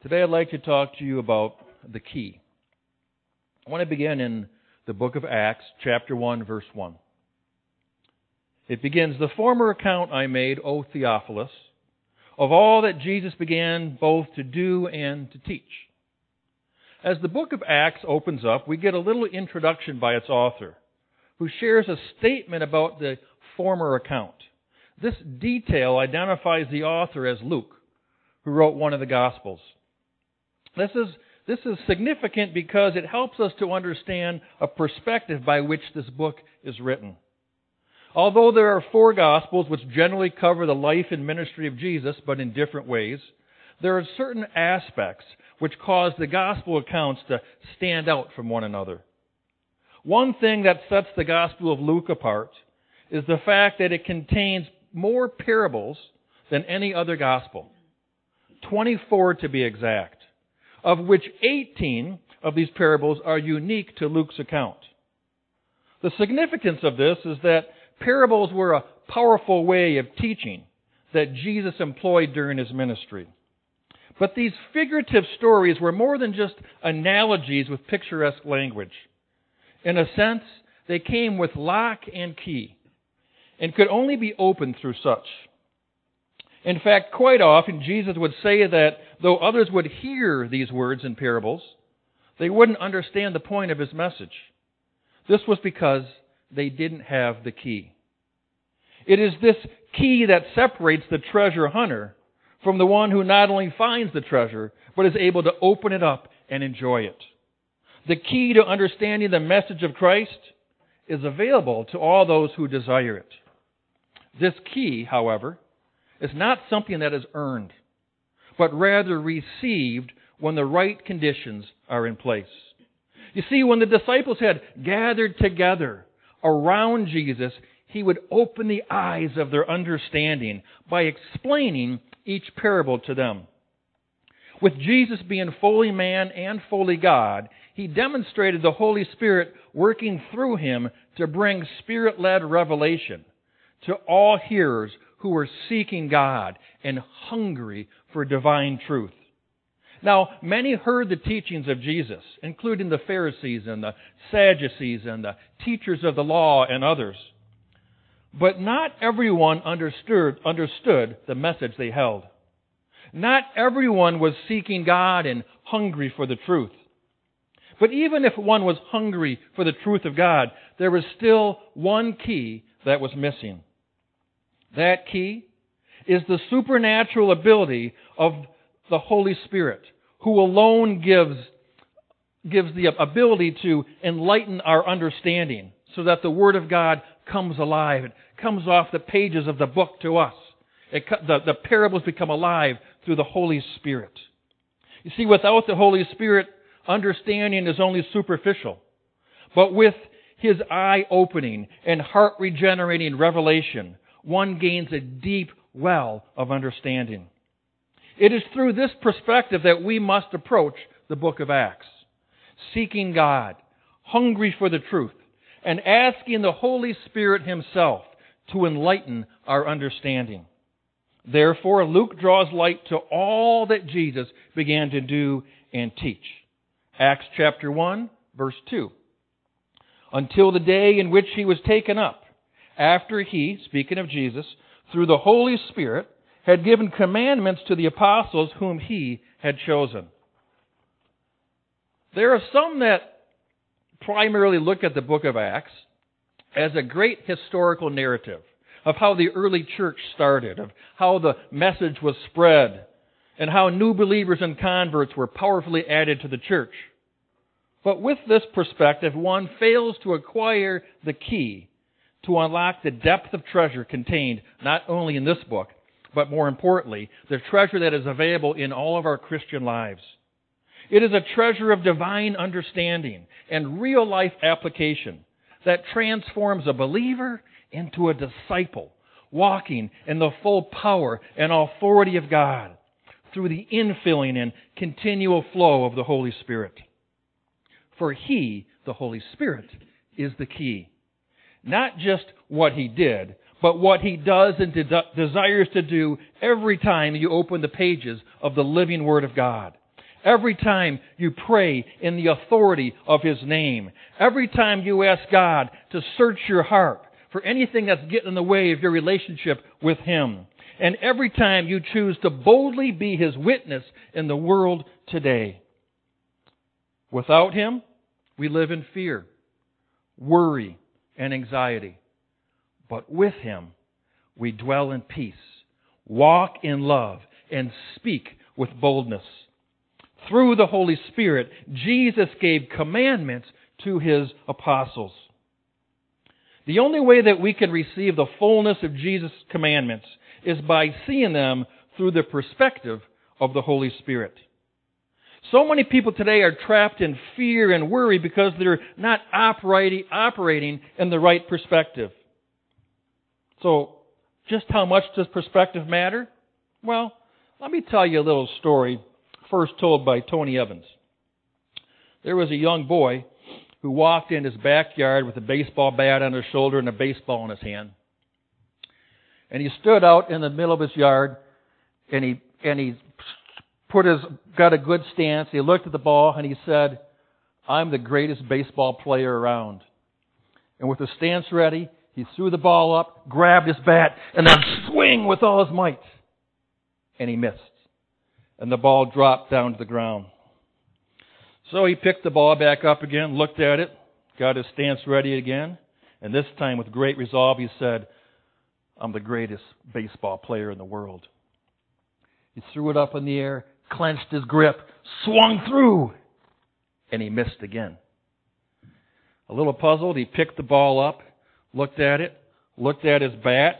Today I'd like to talk to you about the key. I want to begin in the book of Acts, chapter 1, verse 1. It begins, The former account I made, O Theophilus, of all that Jesus began both to do and to teach. As the book of Acts opens up, we get a little introduction by its author, who shares a statement about the former account. This detail identifies the author as Luke, who wrote one of the Gospels. This is, this is significant because it helps us to understand a perspective by which this book is written. Although there are four Gospels which generally cover the life and ministry of Jesus, but in different ways, there are certain aspects which cause the Gospel accounts to stand out from one another. One thing that sets the Gospel of Luke apart is the fact that it contains more parables than any other Gospel. 24 to be exact of which 18 of these parables are unique to Luke's account. The significance of this is that parables were a powerful way of teaching that Jesus employed during his ministry. But these figurative stories were more than just analogies with picturesque language. In a sense, they came with lock and key and could only be opened through such. In fact, quite often Jesus would say that though others would hear these words in parables, they wouldn't understand the point of his message. This was because they didn't have the key. It is this key that separates the treasure hunter from the one who not only finds the treasure, but is able to open it up and enjoy it. The key to understanding the message of Christ is available to all those who desire it. This key, however, is not something that is earned, but rather received when the right conditions are in place. You see, when the disciples had gathered together around Jesus, he would open the eyes of their understanding by explaining each parable to them. With Jesus being fully man and fully God, he demonstrated the Holy Spirit working through him to bring spirit led revelation to all hearers who were seeking God and hungry for divine truth. Now, many heard the teachings of Jesus, including the Pharisees and the Sadducees and the teachers of the law and others. But not everyone understood, understood the message they held. Not everyone was seeking God and hungry for the truth. But even if one was hungry for the truth of God, there was still one key that was missing. That key is the supernatural ability of the Holy Spirit, who alone gives, gives the ability to enlighten our understanding so that the Word of God comes alive. It comes off the pages of the book to us. It, the, the parables become alive through the Holy Spirit. You see, without the Holy Spirit, understanding is only superficial. But with His eye opening and heart regenerating revelation, one gains a deep well of understanding. It is through this perspective that we must approach the book of Acts, seeking God, hungry for the truth, and asking the Holy Spirit Himself to enlighten our understanding. Therefore, Luke draws light to all that Jesus began to do and teach. Acts chapter 1, verse 2. Until the day in which he was taken up, after he, speaking of Jesus, through the Holy Spirit, had given commandments to the apostles whom he had chosen. There are some that primarily look at the book of Acts as a great historical narrative of how the early church started, of how the message was spread, and how new believers and converts were powerfully added to the church. But with this perspective, one fails to acquire the key to unlock the depth of treasure contained not only in this book, but more importantly, the treasure that is available in all of our Christian lives. It is a treasure of divine understanding and real life application that transforms a believer into a disciple, walking in the full power and authority of God through the infilling and continual flow of the Holy Spirit. For He, the Holy Spirit, is the key not just what he did, but what he does and de- desires to do every time you open the pages of the living Word of God. Every time you pray in the authority of His name. Every time you ask God to search your heart for anything that's getting in the way of your relationship with Him. And every time you choose to boldly be His witness in the world today. Without Him, we live in fear, worry, and anxiety. But with Him, we dwell in peace, walk in love, and speak with boldness. Through the Holy Spirit, Jesus gave commandments to His apostles. The only way that we can receive the fullness of Jesus' commandments is by seeing them through the perspective of the Holy Spirit. So many people today are trapped in fear and worry because they're not operating, in the right perspective. So, just how much does perspective matter? Well, let me tell you a little story first told by Tony Evans. There was a young boy who walked in his backyard with a baseball bat on his shoulder and a baseball in his hand. And he stood out in the middle of his yard and he and he put his got a good stance. He looked at the ball and he said, "I'm the greatest baseball player around." And with the stance ready, he threw the ball up, grabbed his bat, and then swing with all his might. And he missed. And the ball dropped down to the ground. So he picked the ball back up again, looked at it, got his stance ready again, and this time with great resolve he said, I'm the greatest baseball player in the world. He threw it up in the air, clenched his grip, swung through, and he missed again. A little puzzled, he picked the ball up, looked at it, looked at his bat.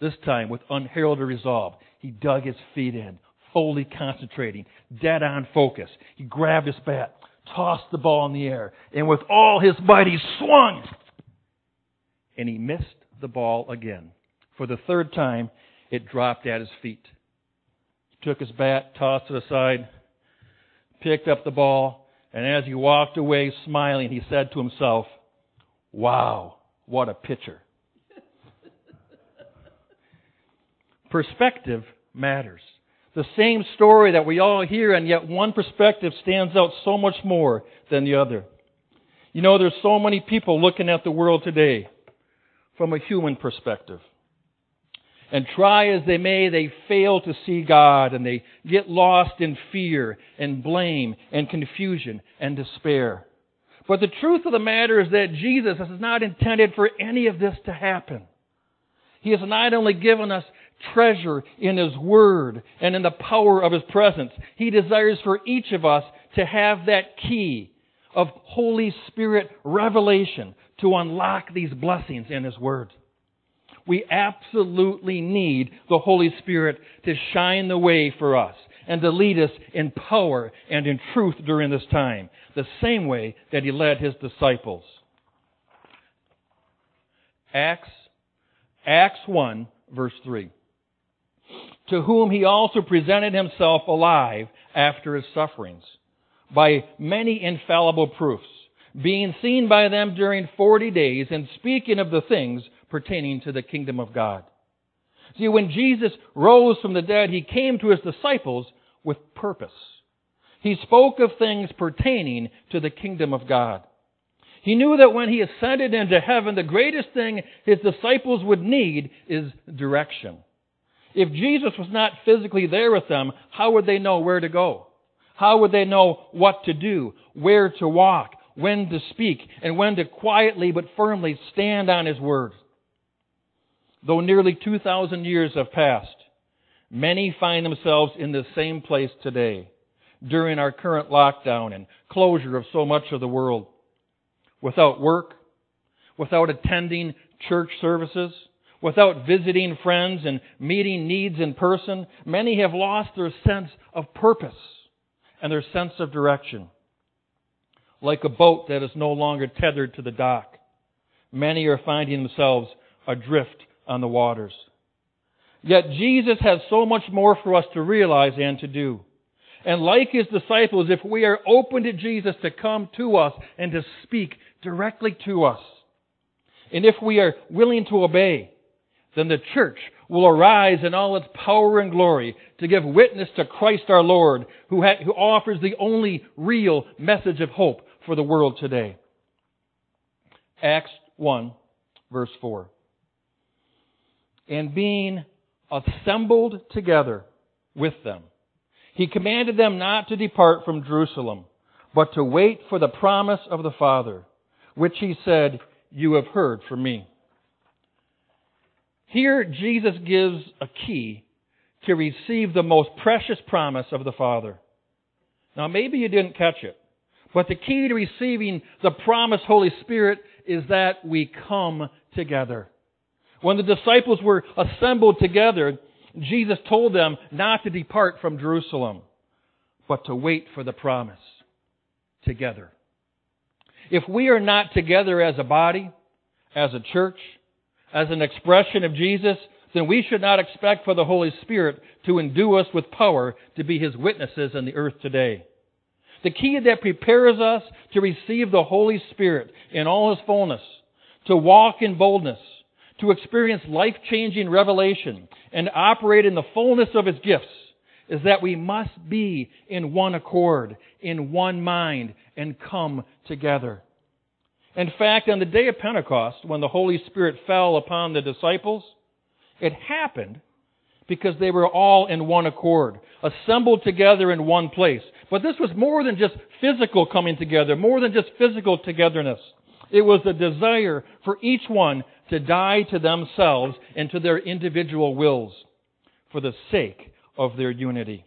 This time, with unheralded resolve, he dug his feet in, fully concentrating, dead on focus. He grabbed his bat, tossed the ball in the air, and with all his might, he swung. And he missed the ball again. For the third time, it dropped at his feet. Took his bat, tossed it aside, picked up the ball, and as he walked away smiling, he said to himself, Wow, what a pitcher. Perspective matters. The same story that we all hear, and yet one perspective stands out so much more than the other. You know, there's so many people looking at the world today from a human perspective. And try as they may, they fail to see God and they get lost in fear and blame and confusion and despair. But the truth of the matter is that Jesus has not intended for any of this to happen. He has not only given us treasure in His Word and in the power of His presence, He desires for each of us to have that key of Holy Spirit revelation to unlock these blessings in His Word. We absolutely need the Holy Spirit to shine the way for us and to lead us in power and in truth during this time, the same way that He led His disciples. Acts, Acts 1, verse 3 to whom he also presented himself alive after his sufferings, by many infallible proofs, being seen by them during forty days, and speaking of the things pertaining to the kingdom of God. See, when Jesus rose from the dead, he came to his disciples with purpose. He spoke of things pertaining to the kingdom of God. He knew that when he ascended into heaven, the greatest thing his disciples would need is direction. If Jesus was not physically there with them, how would they know where to go? How would they know what to do, where to walk, when to speak, and when to quietly but firmly stand on His Word? Though nearly 2,000 years have passed, many find themselves in the same place today during our current lockdown and closure of so much of the world. Without work, without attending church services, Without visiting friends and meeting needs in person, many have lost their sense of purpose and their sense of direction. Like a boat that is no longer tethered to the dock, many are finding themselves adrift on the waters. Yet Jesus has so much more for us to realize and to do. And like his disciples, if we are open to Jesus to come to us and to speak directly to us, and if we are willing to obey, then the church will arise in all its power and glory to give witness to Christ our Lord, who, ha- who offers the only real message of hope for the world today. Acts 1, verse 4. And being assembled together with them, he commanded them not to depart from Jerusalem, but to wait for the promise of the Father, which he said, You have heard from me. Here, Jesus gives a key to receive the most precious promise of the Father. Now, maybe you didn't catch it, but the key to receiving the promised Holy Spirit is that we come together. When the disciples were assembled together, Jesus told them not to depart from Jerusalem, but to wait for the promise together. If we are not together as a body, as a church, as an expression of Jesus, then we should not expect for the Holy Spirit to endue us with power to be His witnesses in the earth today. The key that prepares us to receive the Holy Spirit in all His fullness, to walk in boldness, to experience life-changing revelation, and operate in the fullness of His gifts, is that we must be in one accord, in one mind, and come together. In fact, on the day of Pentecost, when the Holy Spirit fell upon the disciples, it happened because they were all in one accord, assembled together in one place. But this was more than just physical coming together, more than just physical togetherness. It was the desire for each one to die to themselves and to their individual wills for the sake of their unity.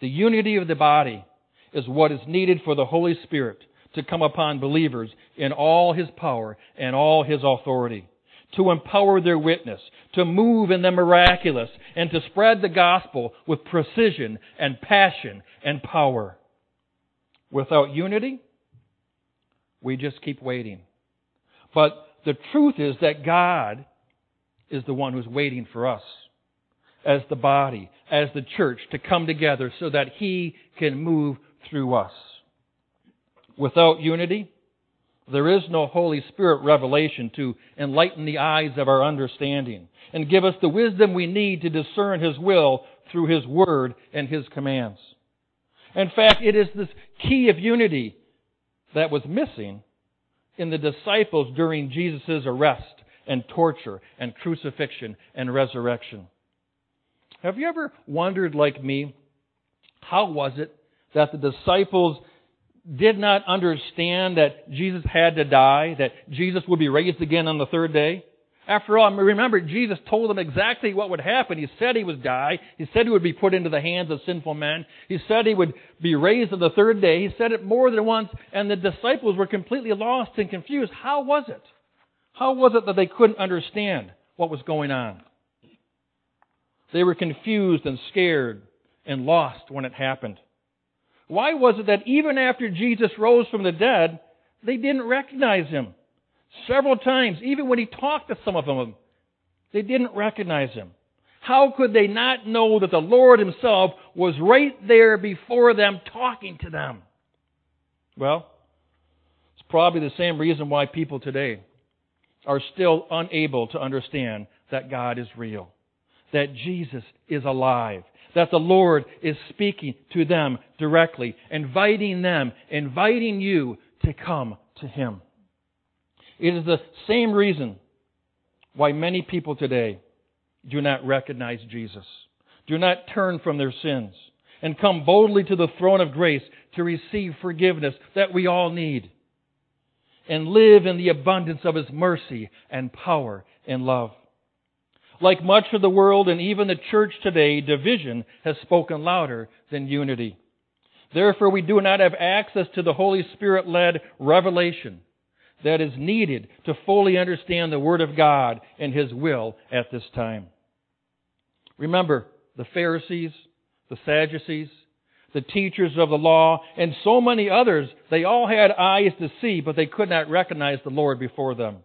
The unity of the body is what is needed for the Holy Spirit to come upon believers in all His power and all His authority, to empower their witness, to move in the miraculous, and to spread the gospel with precision and passion and power. Without unity, we just keep waiting. But the truth is that God is the one who's waiting for us as the body, as the church, to come together so that He can move through us. Without unity, there is no Holy Spirit revelation to enlighten the eyes of our understanding and give us the wisdom we need to discern His will through His Word and His commands. In fact, it is this key of unity that was missing in the disciples during Jesus' arrest and torture and crucifixion and resurrection. Have you ever wondered, like me, how was it that the disciples did not understand that Jesus had to die, that Jesus would be raised again on the third day. After all, remember, Jesus told them exactly what would happen. He said he would die. He said he would be put into the hands of sinful men. He said he would be raised on the third day. He said it more than once, and the disciples were completely lost and confused. How was it? How was it that they couldn't understand what was going on? They were confused and scared and lost when it happened. Why was it that even after Jesus rose from the dead, they didn't recognize him? Several times, even when he talked to some of them, they didn't recognize him. How could they not know that the Lord himself was right there before them talking to them? Well, it's probably the same reason why people today are still unable to understand that God is real, that Jesus is alive, that the Lord is speaking to them directly, inviting them, inviting you to come to Him. It is the same reason why many people today do not recognize Jesus, do not turn from their sins, and come boldly to the throne of grace to receive forgiveness that we all need, and live in the abundance of His mercy and power and love. Like much of the world and even the church today, division has spoken louder than unity. Therefore, we do not have access to the Holy Spirit led revelation that is needed to fully understand the Word of God and His will at this time. Remember, the Pharisees, the Sadducees, the teachers of the law, and so many others, they all had eyes to see, but they could not recognize the Lord before them.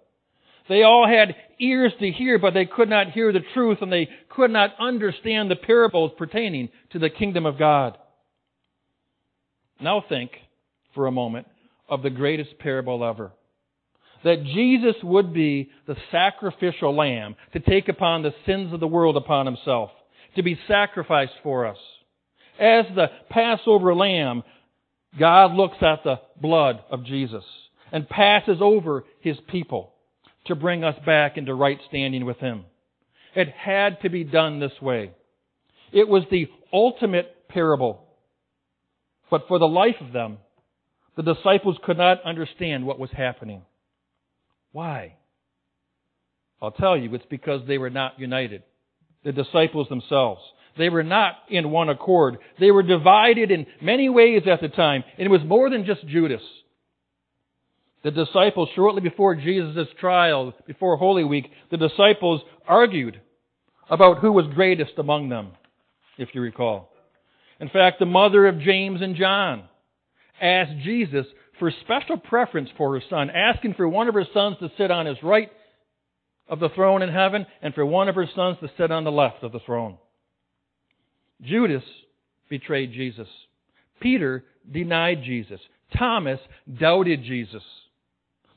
They all had ears to hear, but they could not hear the truth and they could not understand the parables pertaining to the kingdom of God. Now think for a moment of the greatest parable ever. That Jesus would be the sacrificial lamb to take upon the sins of the world upon himself, to be sacrificed for us. As the Passover lamb, God looks at the blood of Jesus and passes over his people to bring us back into right standing with him. It had to be done this way. It was the ultimate parable. But for the life of them, the disciples could not understand what was happening. Why? I'll tell you, it's because they were not united. The disciples themselves. They were not in one accord. They were divided in many ways at the time, and it was more than just Judas. The disciples, shortly before Jesus' trial, before Holy Week, the disciples argued about who was greatest among them, if you recall. In fact, the mother of James and John asked Jesus for special preference for her son, asking for one of her sons to sit on his right of the throne in heaven and for one of her sons to sit on the left of the throne. Judas betrayed Jesus. Peter denied Jesus. Thomas doubted Jesus.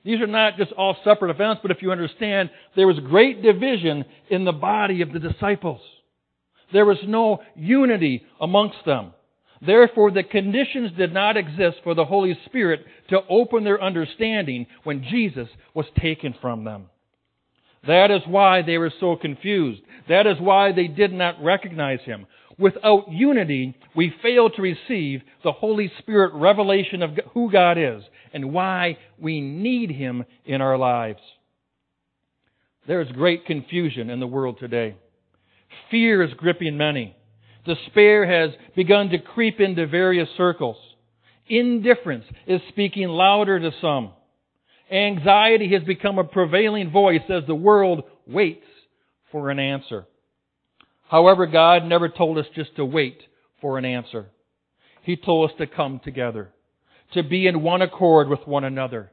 These are not just all separate events, but if you understand, there was great division in the body of the disciples. There was no unity amongst them. Therefore, the conditions did not exist for the Holy Spirit to open their understanding when Jesus was taken from them. That is why they were so confused. That is why they did not recognize Him. Without unity, we fail to receive the Holy Spirit revelation of who God is and why we need Him in our lives. There is great confusion in the world today. Fear is gripping many. Despair has begun to creep into various circles. Indifference is speaking louder to some. Anxiety has become a prevailing voice as the world waits for an answer. However, God never told us just to wait for an answer. He told us to come together, to be in one accord with one another,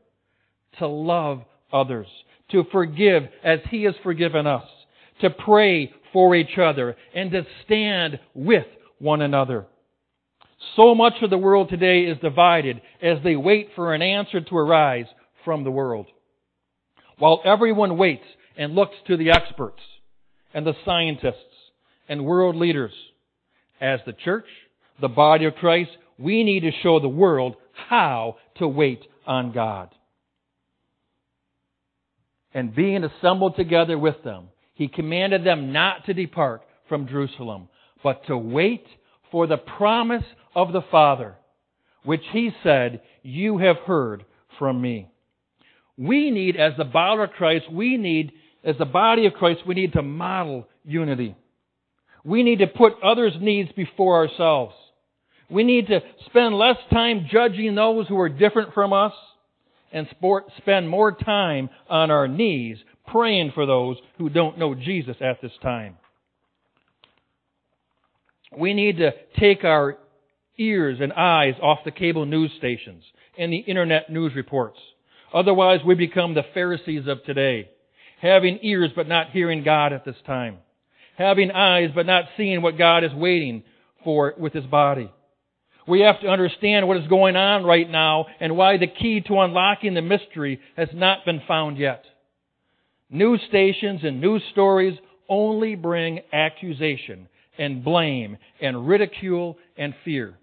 to love others, to forgive as He has forgiven us, to pray for each other and to stand with one another. So much of the world today is divided as they wait for an answer to arise from the world. While everyone waits and looks to the experts and the scientists and world leaders, as the church, the body of Christ, we need to show the world how to wait on God. And being assembled together with them, he commanded them not to depart from Jerusalem, but to wait for the promise of the Father, which he said, You have heard from me. We need, as the body of Christ, we need, as the body of Christ, we need to model unity. We need to put others' needs before ourselves. We need to spend less time judging those who are different from us and spend more time on our knees praying for those who don't know Jesus at this time. We need to take our ears and eyes off the cable news stations and the internet news reports. Otherwise, we become the Pharisees of today, having ears but not hearing God at this time, having eyes but not seeing what God is waiting for with His body. We have to understand what is going on right now and why the key to unlocking the mystery has not been found yet. News stations and news stories only bring accusation and blame and ridicule and fear,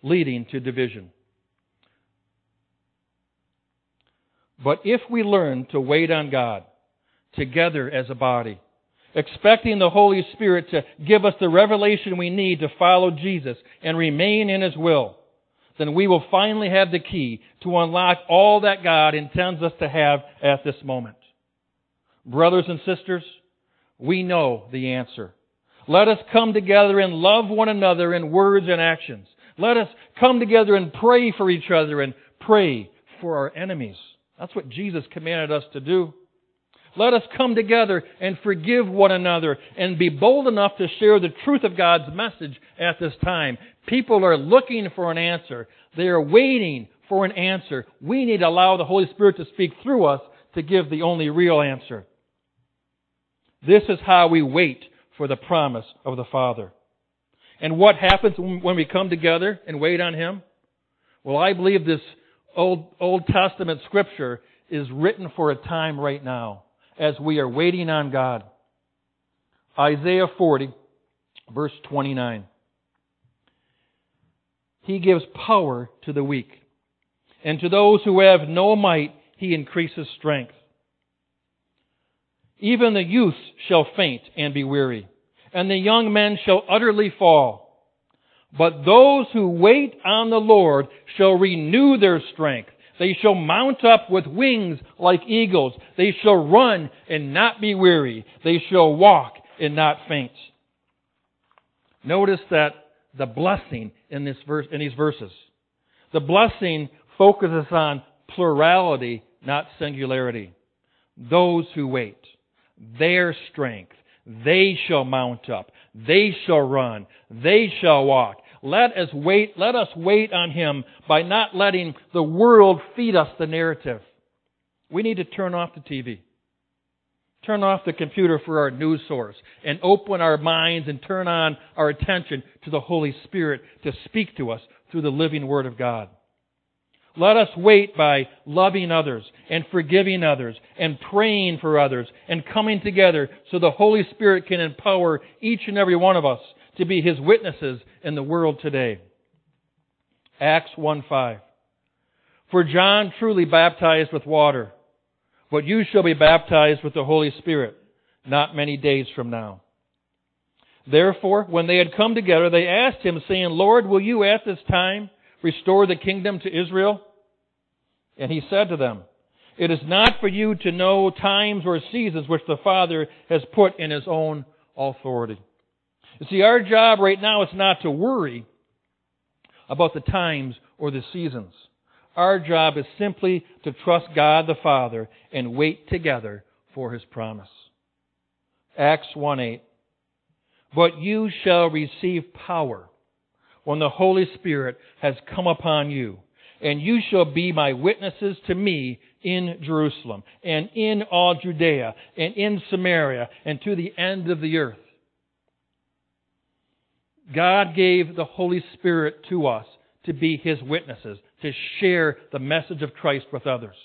leading to division. But if we learn to wait on God together as a body, expecting the Holy Spirit to give us the revelation we need to follow Jesus and remain in His will, then we will finally have the key to unlock all that God intends us to have at this moment. Brothers and sisters, we know the answer. Let us come together and love one another in words and actions. Let us come together and pray for each other and pray for our enemies. That's what Jesus commanded us to do. Let us come together and forgive one another and be bold enough to share the truth of God's message at this time. People are looking for an answer. They are waiting for an answer. We need to allow the Holy Spirit to speak through us to give the only real answer. This is how we wait for the promise of the Father. And what happens when we come together and wait on Him? Well, I believe this Old, Old Testament scripture is written for a time right now as we are waiting on God. Isaiah 40, verse 29. He gives power to the weak, and to those who have no might, he increases strength. Even the youths shall faint and be weary, and the young men shall utterly fall. But those who wait on the Lord shall renew their strength. They shall mount up with wings like eagles. They shall run and not be weary. They shall walk and not faint. Notice that the blessing in this verse, in these verses. The blessing focuses on plurality, not singularity. Those who wait, their strength, they shall mount up, they shall run, they shall walk. Let us wait, let us wait on Him by not letting the world feed us the narrative. We need to turn off the TV. Turn off the computer for our news source and open our minds and turn on our attention to the Holy Spirit to speak to us through the living Word of God. Let us wait by loving others and forgiving others and praying for others and coming together so the Holy Spirit can empower each and every one of us to be His witnesses in the world today. Acts 1-5. For John truly baptized with water, but you shall be baptized with the Holy Spirit not many days from now. Therefore, when they had come together, they asked him, saying, Lord, will you at this time restore the kingdom to Israel? And he said to them, It is not for you to know times or seasons which the Father has put in his own authority. You see, our job right now is not to worry about the times or the seasons. Our job is simply to trust God the Father and wait together for His promise. Acts 1 8. But you shall receive power when the Holy Spirit has come upon you, and you shall be my witnesses to me in Jerusalem, and in all Judea, and in Samaria, and to the end of the earth. God gave the Holy Spirit to us to be His witnesses, to share the message of Christ with others.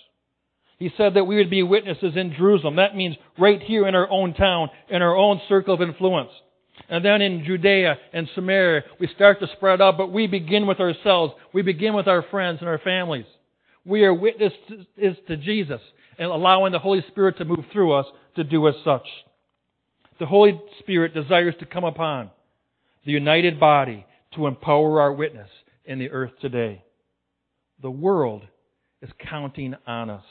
He said that we would be witnesses in Jerusalem. That means right here in our own town, in our own circle of influence. And then in Judea and Samaria, we start to spread out, but we begin with ourselves. We begin with our friends and our families. We are witnesses to Jesus and allowing the Holy Spirit to move through us to do as such. The Holy Spirit desires to come upon the united body to empower our witness in the earth today. The world is counting on us.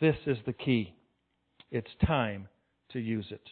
This is the key. It's time to use it.